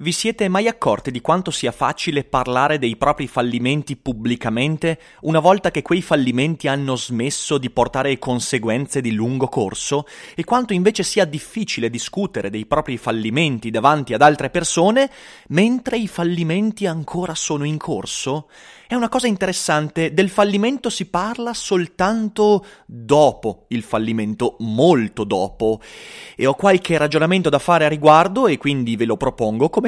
Vi siete mai accorti di quanto sia facile parlare dei propri fallimenti pubblicamente una volta che quei fallimenti hanno smesso di portare conseguenze di lungo corso e quanto invece sia difficile discutere dei propri fallimenti davanti ad altre persone mentre i fallimenti ancora sono in corso? È una cosa interessante, del fallimento si parla soltanto dopo il fallimento, molto dopo. E ho qualche ragionamento da fare a riguardo e quindi ve lo propongo come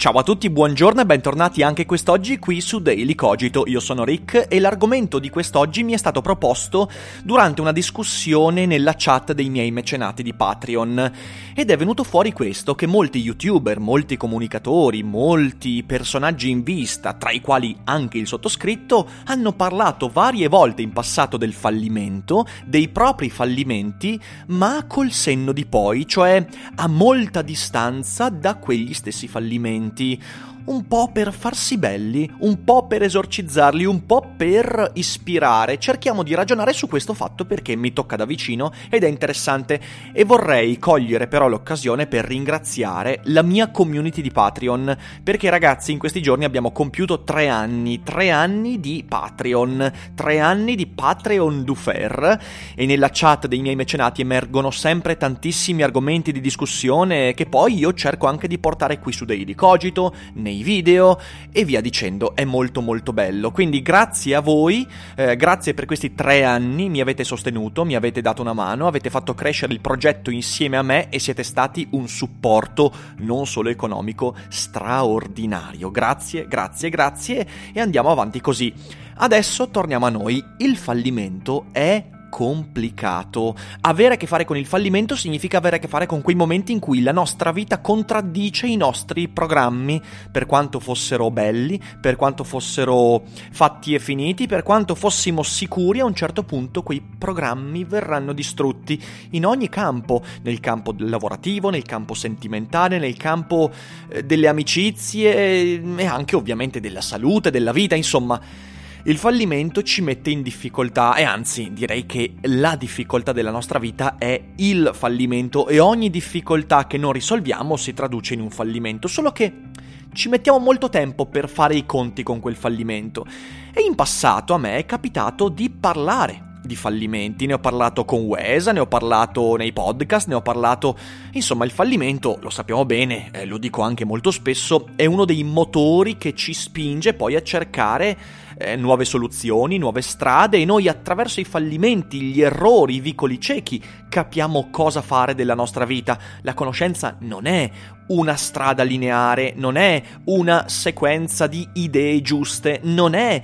Ciao a tutti, buongiorno e bentornati anche quest'oggi qui su Daily Cogito. Io sono Rick e l'argomento di quest'oggi mi è stato proposto durante una discussione nella chat dei miei mecenati di Patreon. Ed è venuto fuori questo, che molti youtuber, molti comunicatori, molti personaggi in vista, tra i quali anche il sottoscritto, hanno parlato varie volte in passato del fallimento, dei propri fallimenti, ma col senno di poi, cioè a molta distanza da quegli stessi fallimenti momenti un po' per farsi belli, un po' per esorcizzarli, un po' per ispirare. Cerchiamo di ragionare su questo fatto perché mi tocca da vicino ed è interessante e vorrei cogliere però l'occasione per ringraziare la mia community di Patreon perché ragazzi in questi giorni abbiamo compiuto tre anni, tre anni di Patreon, tre anni di Patreon du Fer e nella chat dei miei mecenati emergono sempre tantissimi argomenti di discussione che poi io cerco anche di portare qui su Daily Cogito, nei video e via dicendo. È molto molto bello. Quindi grazie a voi, eh, grazie per questi tre anni, mi avete sostenuto, mi avete dato una mano, avete fatto crescere il progetto insieme a me e siete stati un supporto non solo economico straordinario. Grazie, grazie, grazie e andiamo avanti così. Adesso torniamo a noi. Il fallimento è complicato. Avere a che fare con il fallimento significa avere a che fare con quei momenti in cui la nostra vita contraddice i nostri programmi, per quanto fossero belli, per quanto fossero fatti e finiti, per quanto fossimo sicuri a un certo punto quei programmi verranno distrutti. In ogni campo, nel campo lavorativo, nel campo sentimentale, nel campo eh, delle amicizie e anche ovviamente della salute, della vita, insomma il fallimento ci mette in difficoltà e anzi direi che la difficoltà della nostra vita è il fallimento e ogni difficoltà che non risolviamo si traduce in un fallimento, solo che ci mettiamo molto tempo per fare i conti con quel fallimento. E in passato a me è capitato di parlare di fallimenti, ne ho parlato con Wesa, ne ho parlato nei podcast, ne ho parlato... Insomma, il fallimento, lo sappiamo bene, eh, lo dico anche molto spesso, è uno dei motori che ci spinge poi a cercare eh, nuove soluzioni, nuove strade e noi attraverso i fallimenti, gli errori, i vicoli ciechi capiamo cosa fare della nostra vita. La conoscenza non è una strada lineare, non è una sequenza di idee giuste, non è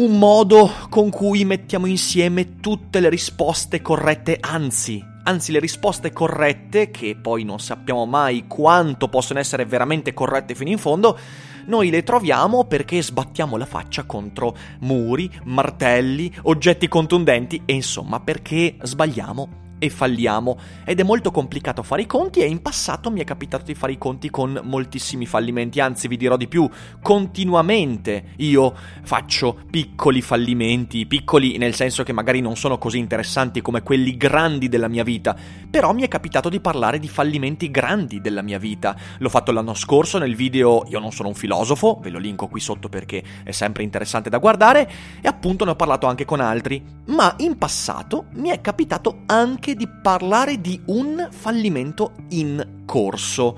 un modo con cui mettiamo insieme tutte le risposte corrette, anzi, anzi le risposte corrette, che poi non sappiamo mai quanto possono essere veramente corrette fino in fondo, noi le troviamo perché sbattiamo la faccia contro muri, martelli, oggetti contundenti e insomma perché sbagliamo e falliamo. Ed è molto complicato fare i conti e in passato mi è capitato di fare i conti con moltissimi fallimenti, anzi vi dirò di più, continuamente io faccio piccoli fallimenti, piccoli nel senso che magari non sono così interessanti come quelli grandi della mia vita, però mi è capitato di parlare di fallimenti grandi della mia vita. L'ho fatto l'anno scorso nel video Io non sono un filosofo, ve lo linko qui sotto perché è sempre interessante da guardare e appunto ne ho parlato anche con altri, ma in passato mi è capitato anche anche di parlare di un fallimento in corso.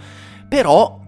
Però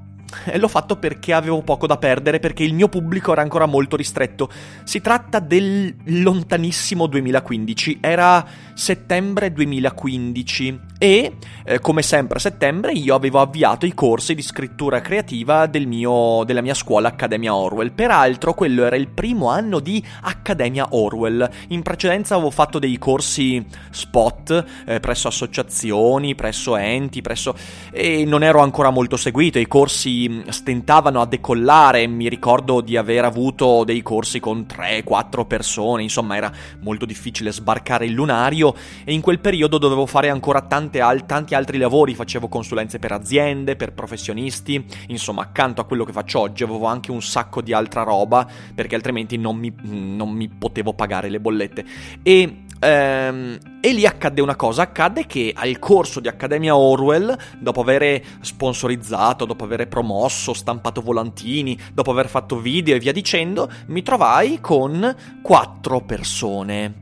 E l'ho fatto perché avevo poco da perdere, perché il mio pubblico era ancora molto ristretto. Si tratta del lontanissimo 2015, era settembre 2015 e, eh, come sempre a settembre, io avevo avviato i corsi di scrittura creativa del mio, della mia scuola Accademia Orwell. Peraltro, quello era il primo anno di Accademia Orwell. In precedenza avevo fatto dei corsi spot eh, presso associazioni, presso enti, presso... e non ero ancora molto seguito. I corsi stentavano a decollare. Mi ricordo di aver avuto dei corsi con 3-4 persone. Insomma, era molto difficile sbarcare il lunario. E in quel periodo dovevo fare ancora al- tanti altri lavori. Facevo consulenze per aziende, per professionisti. Insomma, accanto a quello che faccio oggi, avevo anche un sacco di altra roba. Perché altrimenti non mi, non mi potevo pagare le bollette. E Ehm, e lì accadde una cosa, accadde che al corso di Accademia Orwell, dopo aver sponsorizzato, dopo aver promosso, stampato volantini, dopo aver fatto video e via dicendo, mi trovai con quattro persone.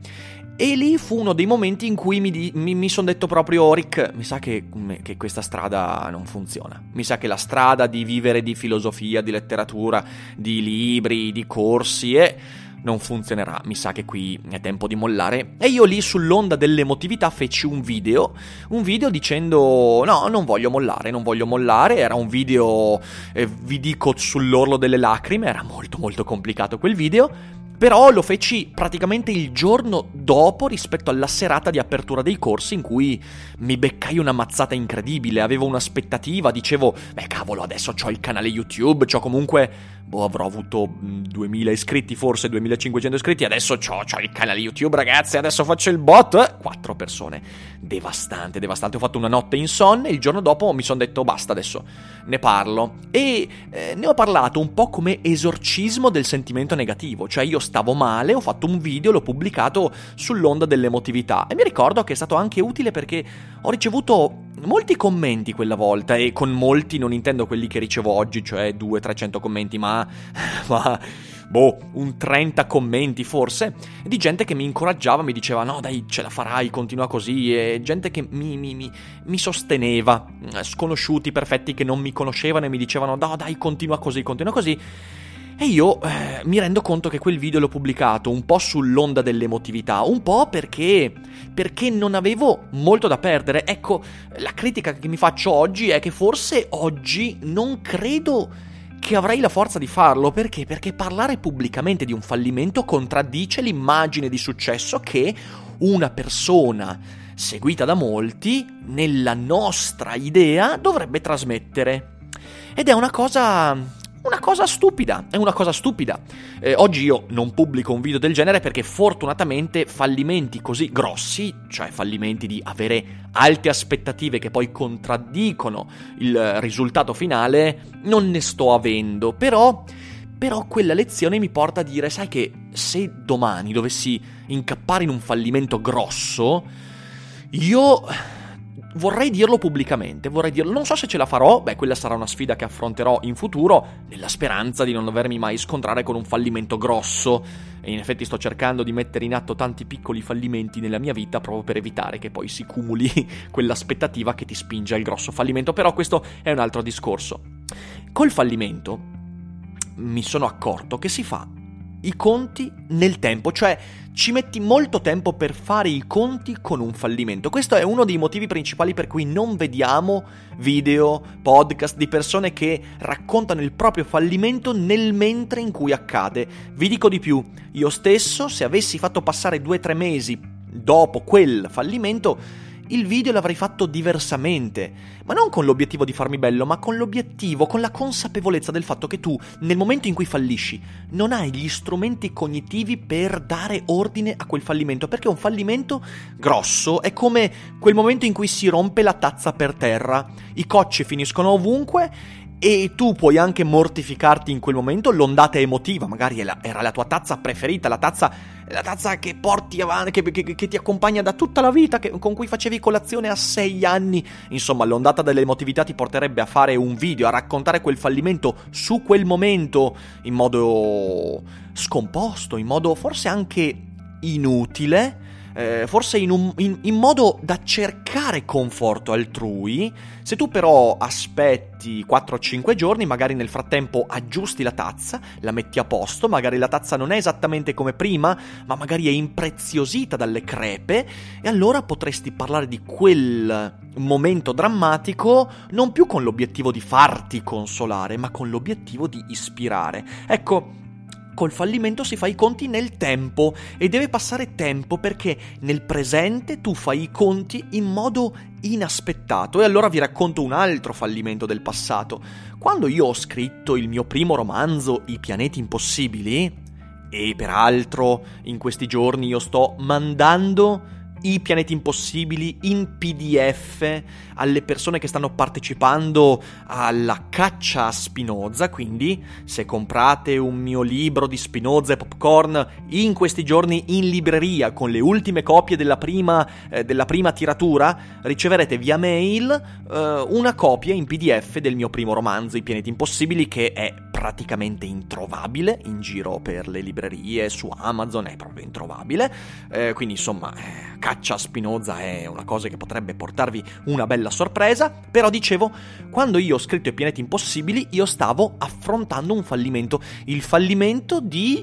E lì fu uno dei momenti in cui mi, di- mi, mi sono detto proprio, Rick, mi sa che, che, questa strada non funziona. Mi sa che la strada di vivere di filosofia, di letteratura, di libri, di corsi è non funzionerà, mi sa che qui è tempo di mollare. E io lì sull'onda dell'emotività feci un video, un video dicendo no, non voglio mollare, non voglio mollare, era un video, eh, vi dico, sull'orlo delle lacrime, era molto molto complicato quel video. Però lo feci praticamente il giorno dopo rispetto alla serata di apertura dei corsi in cui mi beccai una mazzata incredibile, avevo un'aspettativa, dicevo, beh cavolo, adesso ho il canale YouTube, ho comunque boh, avrò avuto 2000 iscritti, forse 2500 iscritti, adesso ho, il canale YouTube, ragazzi, adesso faccio il bot. Quattro persone. Devastante, devastante. Ho fatto una notte insonne il giorno dopo mi sono detto basta, adesso ne parlo. E eh, ne ho parlato un po' come esorcismo del sentimento negativo, cioè io stavo male, ho fatto un video, l'ho pubblicato sull'onda dell'emotività e mi ricordo che è stato anche utile perché ho ricevuto molti commenti quella volta e con molti non intendo quelli che ricevo oggi, cioè 200-300 commenti, ma, ma boh, un 30 commenti forse, di gente che mi incoraggiava, mi diceva no dai ce la farai, continua così, e gente che mi, mi, mi, mi sosteneva, sconosciuti, perfetti che non mi conoscevano e mi dicevano no dai continua così, continua così. E io eh, mi rendo conto che quel video l'ho pubblicato un po' sull'onda dell'emotività, un po' perché, perché non avevo molto da perdere. Ecco, la critica che mi faccio oggi è che forse oggi non credo che avrei la forza di farlo. Perché? Perché parlare pubblicamente di un fallimento contraddice l'immagine di successo che una persona seguita da molti, nella nostra idea, dovrebbe trasmettere. Ed è una cosa una cosa stupida, è una cosa stupida. Eh, oggi io non pubblico un video del genere perché fortunatamente fallimenti così grossi, cioè fallimenti di avere alte aspettative che poi contraddicono il risultato finale, non ne sto avendo. Però, però quella lezione mi porta a dire, sai che se domani dovessi incappare in un fallimento grosso, io vorrei dirlo pubblicamente, vorrei dirlo, non so se ce la farò, beh quella sarà una sfida che affronterò in futuro, nella speranza di non dovermi mai scontrare con un fallimento grosso, e in effetti sto cercando di mettere in atto tanti piccoli fallimenti nella mia vita proprio per evitare che poi si cumuli quell'aspettativa che ti spinge al grosso fallimento, però questo è un altro discorso. Col fallimento mi sono accorto che si fa i conti nel tempo, cioè ci metti molto tempo per fare i conti con un fallimento. Questo è uno dei motivi principali per cui non vediamo video, podcast di persone che raccontano il proprio fallimento nel mentre in cui accade. Vi dico di più, io stesso, se avessi fatto passare due o tre mesi dopo quel fallimento, il video l'avrei fatto diversamente, ma non con l'obiettivo di farmi bello, ma con l'obiettivo, con la consapevolezza del fatto che tu, nel momento in cui fallisci, non hai gli strumenti cognitivi per dare ordine a quel fallimento, perché un fallimento grosso è come quel momento in cui si rompe la tazza per terra, i cocci finiscono ovunque e tu puoi anche mortificarti in quel momento, l'ondata emotiva, magari era la tua tazza preferita, la tazza, la tazza che porti avanti, che, che, che ti accompagna da tutta la vita, che, con cui facevi colazione a sei anni. Insomma, l'ondata dell'emotività ti porterebbe a fare un video, a raccontare quel fallimento su quel momento in modo scomposto, in modo forse anche inutile eh, forse in, un, in, in, modo da cercare conforto altrui. Se tu però aspetti 4-5 giorni, magari nel frattempo aggiusti la tazza, la metti a posto, magari la tazza non è esattamente come prima, ma magari è impreziosita dalle crepe, e allora potresti parlare di quel momento drammatico non più con l'obiettivo di farti consolare, ma con l'obiettivo di ispirare. Ecco, Col fallimento si fa i conti nel tempo e deve passare tempo perché nel presente tu fai i conti in modo inaspettato. E allora vi racconto un altro fallimento del passato. Quando io ho scritto il mio primo romanzo, I pianeti impossibili, e peraltro in questi giorni io sto mandando i pianeti impossibili in PDF alle persone che stanno partecipando alla caccia a Spinoza, quindi se comprate un mio libro di Spinoza e Popcorn in questi giorni in libreria con le ultime copie della prima, eh, della prima tiratura, riceverete via mail eh, una copia in PDF del mio primo romanzo, I pianeti impossibili, che è praticamente introvabile in giro per le librerie, su Amazon è proprio introvabile, eh, quindi insomma... Caccia a Spinoza è una cosa che potrebbe portarvi una bella sorpresa, però dicevo, quando io ho scritto I pianeti impossibili, io stavo affrontando un fallimento, il fallimento di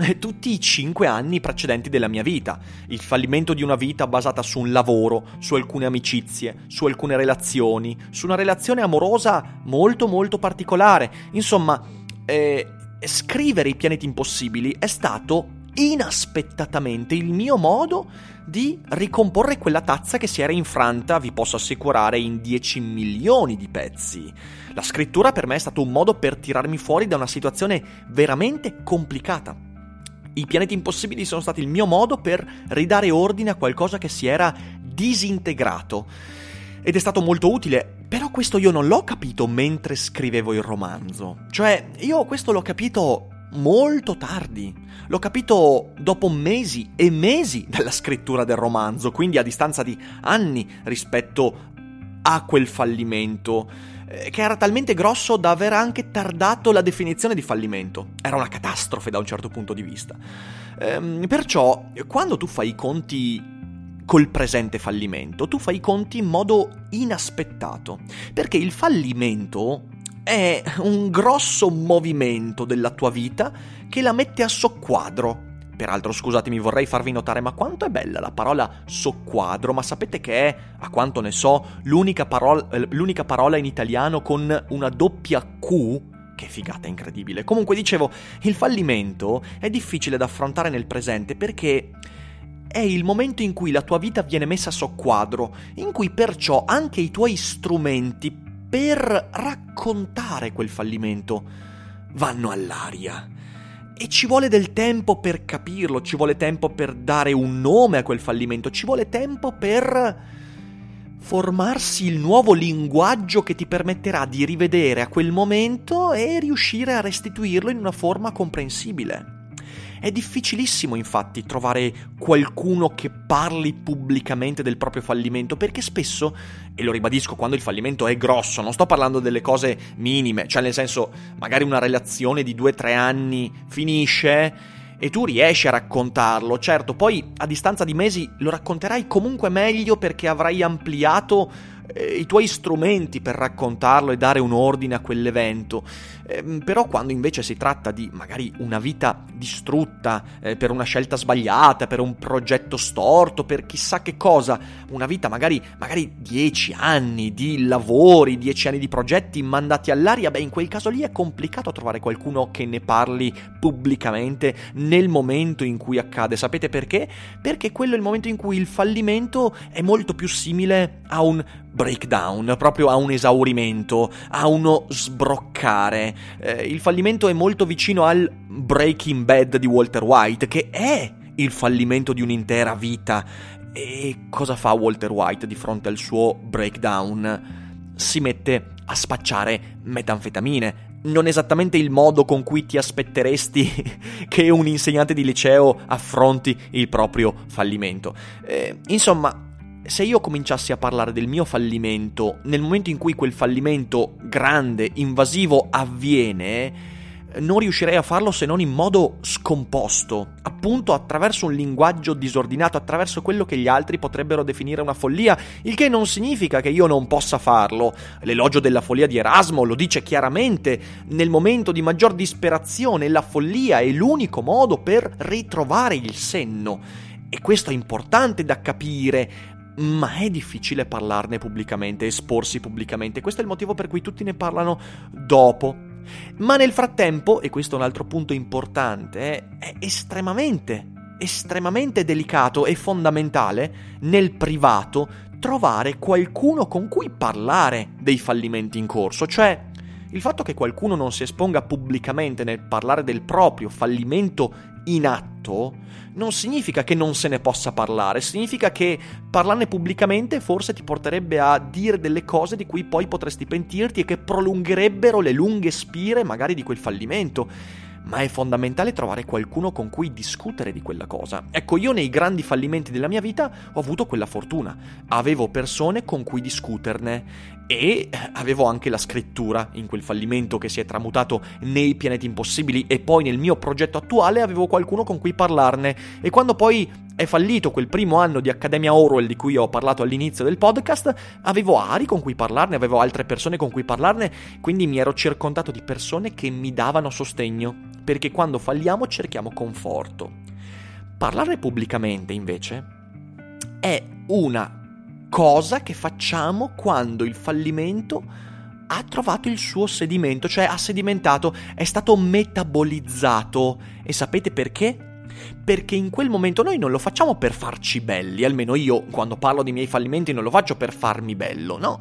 eh, tutti i cinque anni precedenti della mia vita. Il fallimento di una vita basata su un lavoro, su alcune amicizie, su alcune relazioni, su una relazione amorosa molto molto particolare. Insomma, eh, scrivere i pianeti impossibili è stato inaspettatamente il mio modo di ricomporre quella tazza che si era infranta, vi posso assicurare, in 10 milioni di pezzi. La scrittura per me è stato un modo per tirarmi fuori da una situazione veramente complicata. I pianeti impossibili sono stati il mio modo per ridare ordine a qualcosa che si era disintegrato. Ed è stato molto utile, però questo io non l'ho capito mentre scrivevo il romanzo. Cioè, io questo l'ho capito molto tardi. L'ho capito dopo mesi e mesi dalla scrittura del romanzo, quindi a distanza di anni rispetto a quel fallimento, eh, che era talmente grosso da aver anche tardato la definizione di fallimento. Era una catastrofe da un certo punto di vista. Ehm, perciò, quando tu fai i conti col presente fallimento, tu fai i conti in modo inaspettato, perché il fallimento è un grosso movimento della tua vita che la mette a soqquadro. Peraltro, scusatemi, vorrei farvi notare, ma quanto è bella la parola soqquadro, ma sapete che è, a quanto ne so, l'unica parola, eh, l'unica parola in italiano con una doppia Q? Che figata incredibile. Comunque, dicevo, il fallimento è difficile da affrontare nel presente perché è il momento in cui la tua vita viene messa a soqquadro, in cui perciò anche i tuoi strumenti per raccontare quel fallimento vanno all'aria. E ci vuole del tempo per capirlo, ci vuole tempo per dare un nome a quel fallimento, ci vuole tempo per formarsi il nuovo linguaggio che ti permetterà di rivedere a quel momento e riuscire a restituirlo in una forma comprensibile. È difficilissimo infatti trovare qualcuno che parli pubblicamente del proprio fallimento perché spesso, e lo ribadisco quando il fallimento è grosso, non sto parlando delle cose minime, cioè nel senso magari una relazione di 2-3 anni finisce e tu riesci a raccontarlo, certo, poi a distanza di mesi lo racconterai comunque meglio perché avrai ampliato i tuoi strumenti per raccontarlo e dare un ordine a quell'evento. Eh, però quando invece si tratta di magari una vita distrutta eh, per una scelta sbagliata, per un progetto storto, per chissà che cosa, una vita magari, magari dieci anni di lavori, dieci anni di progetti mandati all'aria, beh in quel caso lì è complicato trovare qualcuno che ne parli pubblicamente nel momento in cui accade. Sapete perché? Perché quello è il momento in cui il fallimento è molto più simile a un breakdown, proprio a un esaurimento, a uno sbroccare. Eh, il fallimento è molto vicino al Breaking Bad di Walter White, che è il fallimento di un'intera vita. E cosa fa Walter White di fronte al suo breakdown? Si mette a spacciare metanfetamine. Non esattamente il modo con cui ti aspetteresti che un insegnante di liceo affronti il proprio fallimento. Eh, insomma, se io cominciassi a parlare del mio fallimento nel momento in cui quel fallimento grande, invasivo avviene, non riuscirei a farlo se non in modo scomposto, appunto attraverso un linguaggio disordinato, attraverso quello che gli altri potrebbero definire una follia, il che non significa che io non possa farlo. L'elogio della follia di Erasmo lo dice chiaramente, nel momento di maggior disperazione la follia è l'unico modo per ritrovare il senno. E questo è importante da capire, ma è difficile parlarne pubblicamente, esporsi pubblicamente. Questo è il motivo per cui tutti ne parlano dopo. Ma nel frattempo, e questo è un altro punto importante, è estremamente, estremamente delicato e fondamentale nel privato trovare qualcuno con cui parlare dei fallimenti in corso, cioè il fatto che qualcuno non si esponga pubblicamente nel parlare del proprio fallimento in atto non significa che non se ne possa parlare, significa che parlarne pubblicamente forse ti porterebbe a dire delle cose di cui poi potresti pentirti e che prolungherebbero le lunghe spire magari di quel fallimento ma è fondamentale trovare qualcuno con cui discutere di quella cosa. Ecco, io nei grandi fallimenti della mia vita ho avuto quella fortuna. Avevo persone con cui discuterne e avevo anche la scrittura in quel fallimento che si è tramutato nei pianeti impossibili e poi nel mio progetto attuale avevo qualcuno con cui parlarne e quando poi è fallito quel primo anno di Accademia Orwell di cui ho parlato all'inizio del podcast, avevo Ari con cui parlarne, avevo altre persone con cui parlarne, quindi mi ero circondato di persone che mi davano sostegno perché quando falliamo cerchiamo conforto. Parlare pubblicamente, invece, è una cosa che facciamo quando il fallimento ha trovato il suo sedimento, cioè ha sedimentato, è stato metabolizzato. E sapete perché? Perché in quel momento noi non lo facciamo per farci belli, almeno io quando parlo dei miei fallimenti non lo faccio per farmi bello, no?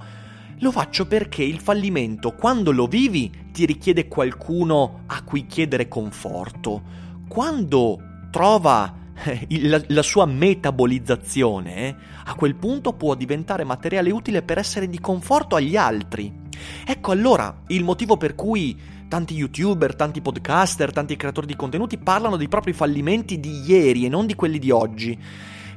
Lo faccio perché il fallimento, quando lo vivi, ti richiede qualcuno a cui chiedere conforto. Quando trova la, la, sua metabolizzazione, eh, a quel punto può diventare materiale utile per essere di conforto agli altri. Ecco allora il motivo per cui tanti youtuber, tanti podcaster, tanti creatori di contenuti parlano dei propri fallimenti di ieri e non di quelli di oggi.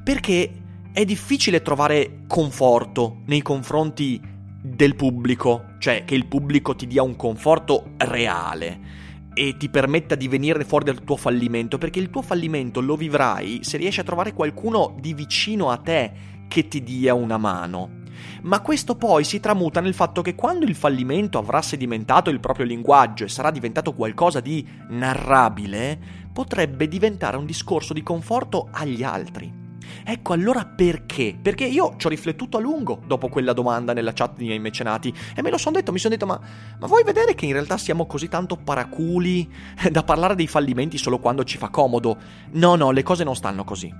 Perché è difficile trovare conforto nei confronti del pubblico, cioè che il pubblico ti dia un conforto reale e ti permetta di venire fuori dal tuo fallimento, perché il tuo fallimento lo vivrai se riesci a trovare qualcuno di vicino a te che ti dia una mano. Ma questo poi si tramuta nel fatto che quando il fallimento avrà sedimentato il proprio linguaggio e sarà diventato qualcosa di narrabile, potrebbe diventare un discorso di conforto agli altri. Ecco allora perché? Perché io ci ho riflettuto a lungo dopo quella domanda nella chat dei miei mecenati e me lo sono detto, mi sono detto ma, ma vuoi vedere che in realtà siamo così tanto paraculi da parlare dei fallimenti solo quando ci fa comodo? No, no, le cose non stanno così.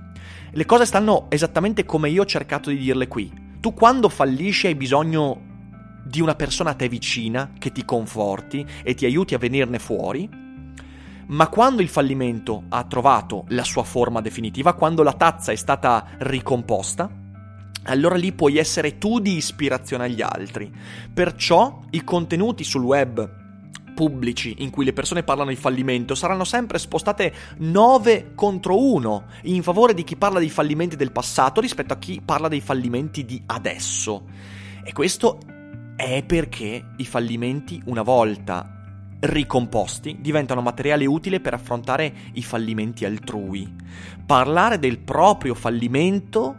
Le cose stanno esattamente come io ho cercato di dirle qui. Tu quando fallisci hai bisogno di una persona a te vicina che ti conforti e ti aiuti a venirne fuori ma quando il fallimento ha trovato la sua forma definitiva, quando la tazza è stata ricomposta, allora lì puoi essere tu di ispirazione agli altri. Perciò i contenuti sul web pubblici in cui le persone parlano di fallimento saranno sempre spostate 9 contro 1 in favore di chi parla dei fallimenti del passato rispetto a chi parla dei fallimenti di adesso. E questo è perché i fallimenti una volta ricomposti diventano materiale utile per affrontare i fallimenti altrui. Parlare del proprio fallimento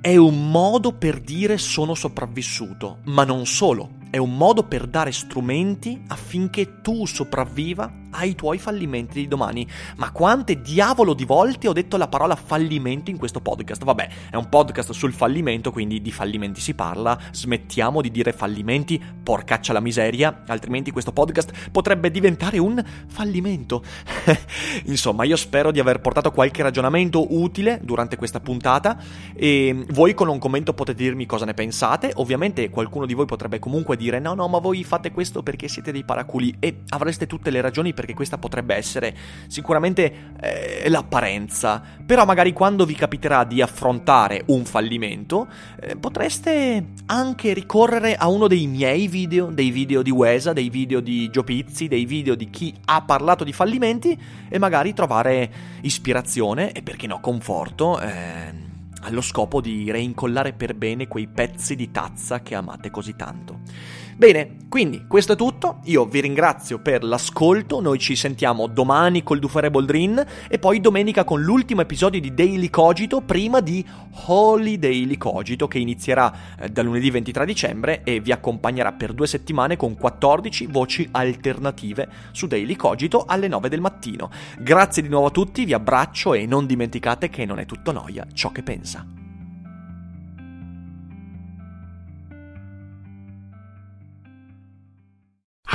è un modo per dire sono sopravvissuto, ma non solo è un modo per dare strumenti affinché tu sopravviva ai tuoi fallimenti di domani. Ma quante diavolo di volte ho detto la parola fallimento in questo podcast? Vabbè, è un podcast sul fallimento, quindi di fallimenti si parla. Smettiamo di dire fallimenti, porcaccia la miseria, altrimenti questo podcast potrebbe diventare un fallimento. Insomma, io spero di aver portato qualche ragionamento utile durante questa puntata e voi con un commento potete dirmi cosa ne pensate. Ovviamente qualcuno di voi potrebbe comunque dire no, no, ma voi fate questo perché siete dei paraculi e avreste tutte le ragioni perché questa potrebbe essere sicuramente eh, l'apparenza. Però magari quando vi capiterà di affrontare un fallimento, eh, potreste anche ricorrere a uno dei miei video, dei video di Wesa, dei video di Gio Pizzi, dei video di chi ha parlato di fallimenti e magari trovare ispirazione e perché no conforto. Eh, allo scopo di reincollare per bene quei pezzi di tazza che amate così tanto. Bene, quindi questo è tutto, io vi ringrazio per l'ascolto, noi ci sentiamo domani col Dufare Boldrin e poi domenica con l'ultimo episodio di Daily Cogito prima di Holy Daily Cogito che inizierà eh, da lunedì 23 dicembre e vi accompagnerà per due settimane con 14 voci alternative su Daily Cogito alle 9 del mattino. Grazie di nuovo a tutti, vi abbraccio e non dimenticate che non è tutto noia ciò che pensa.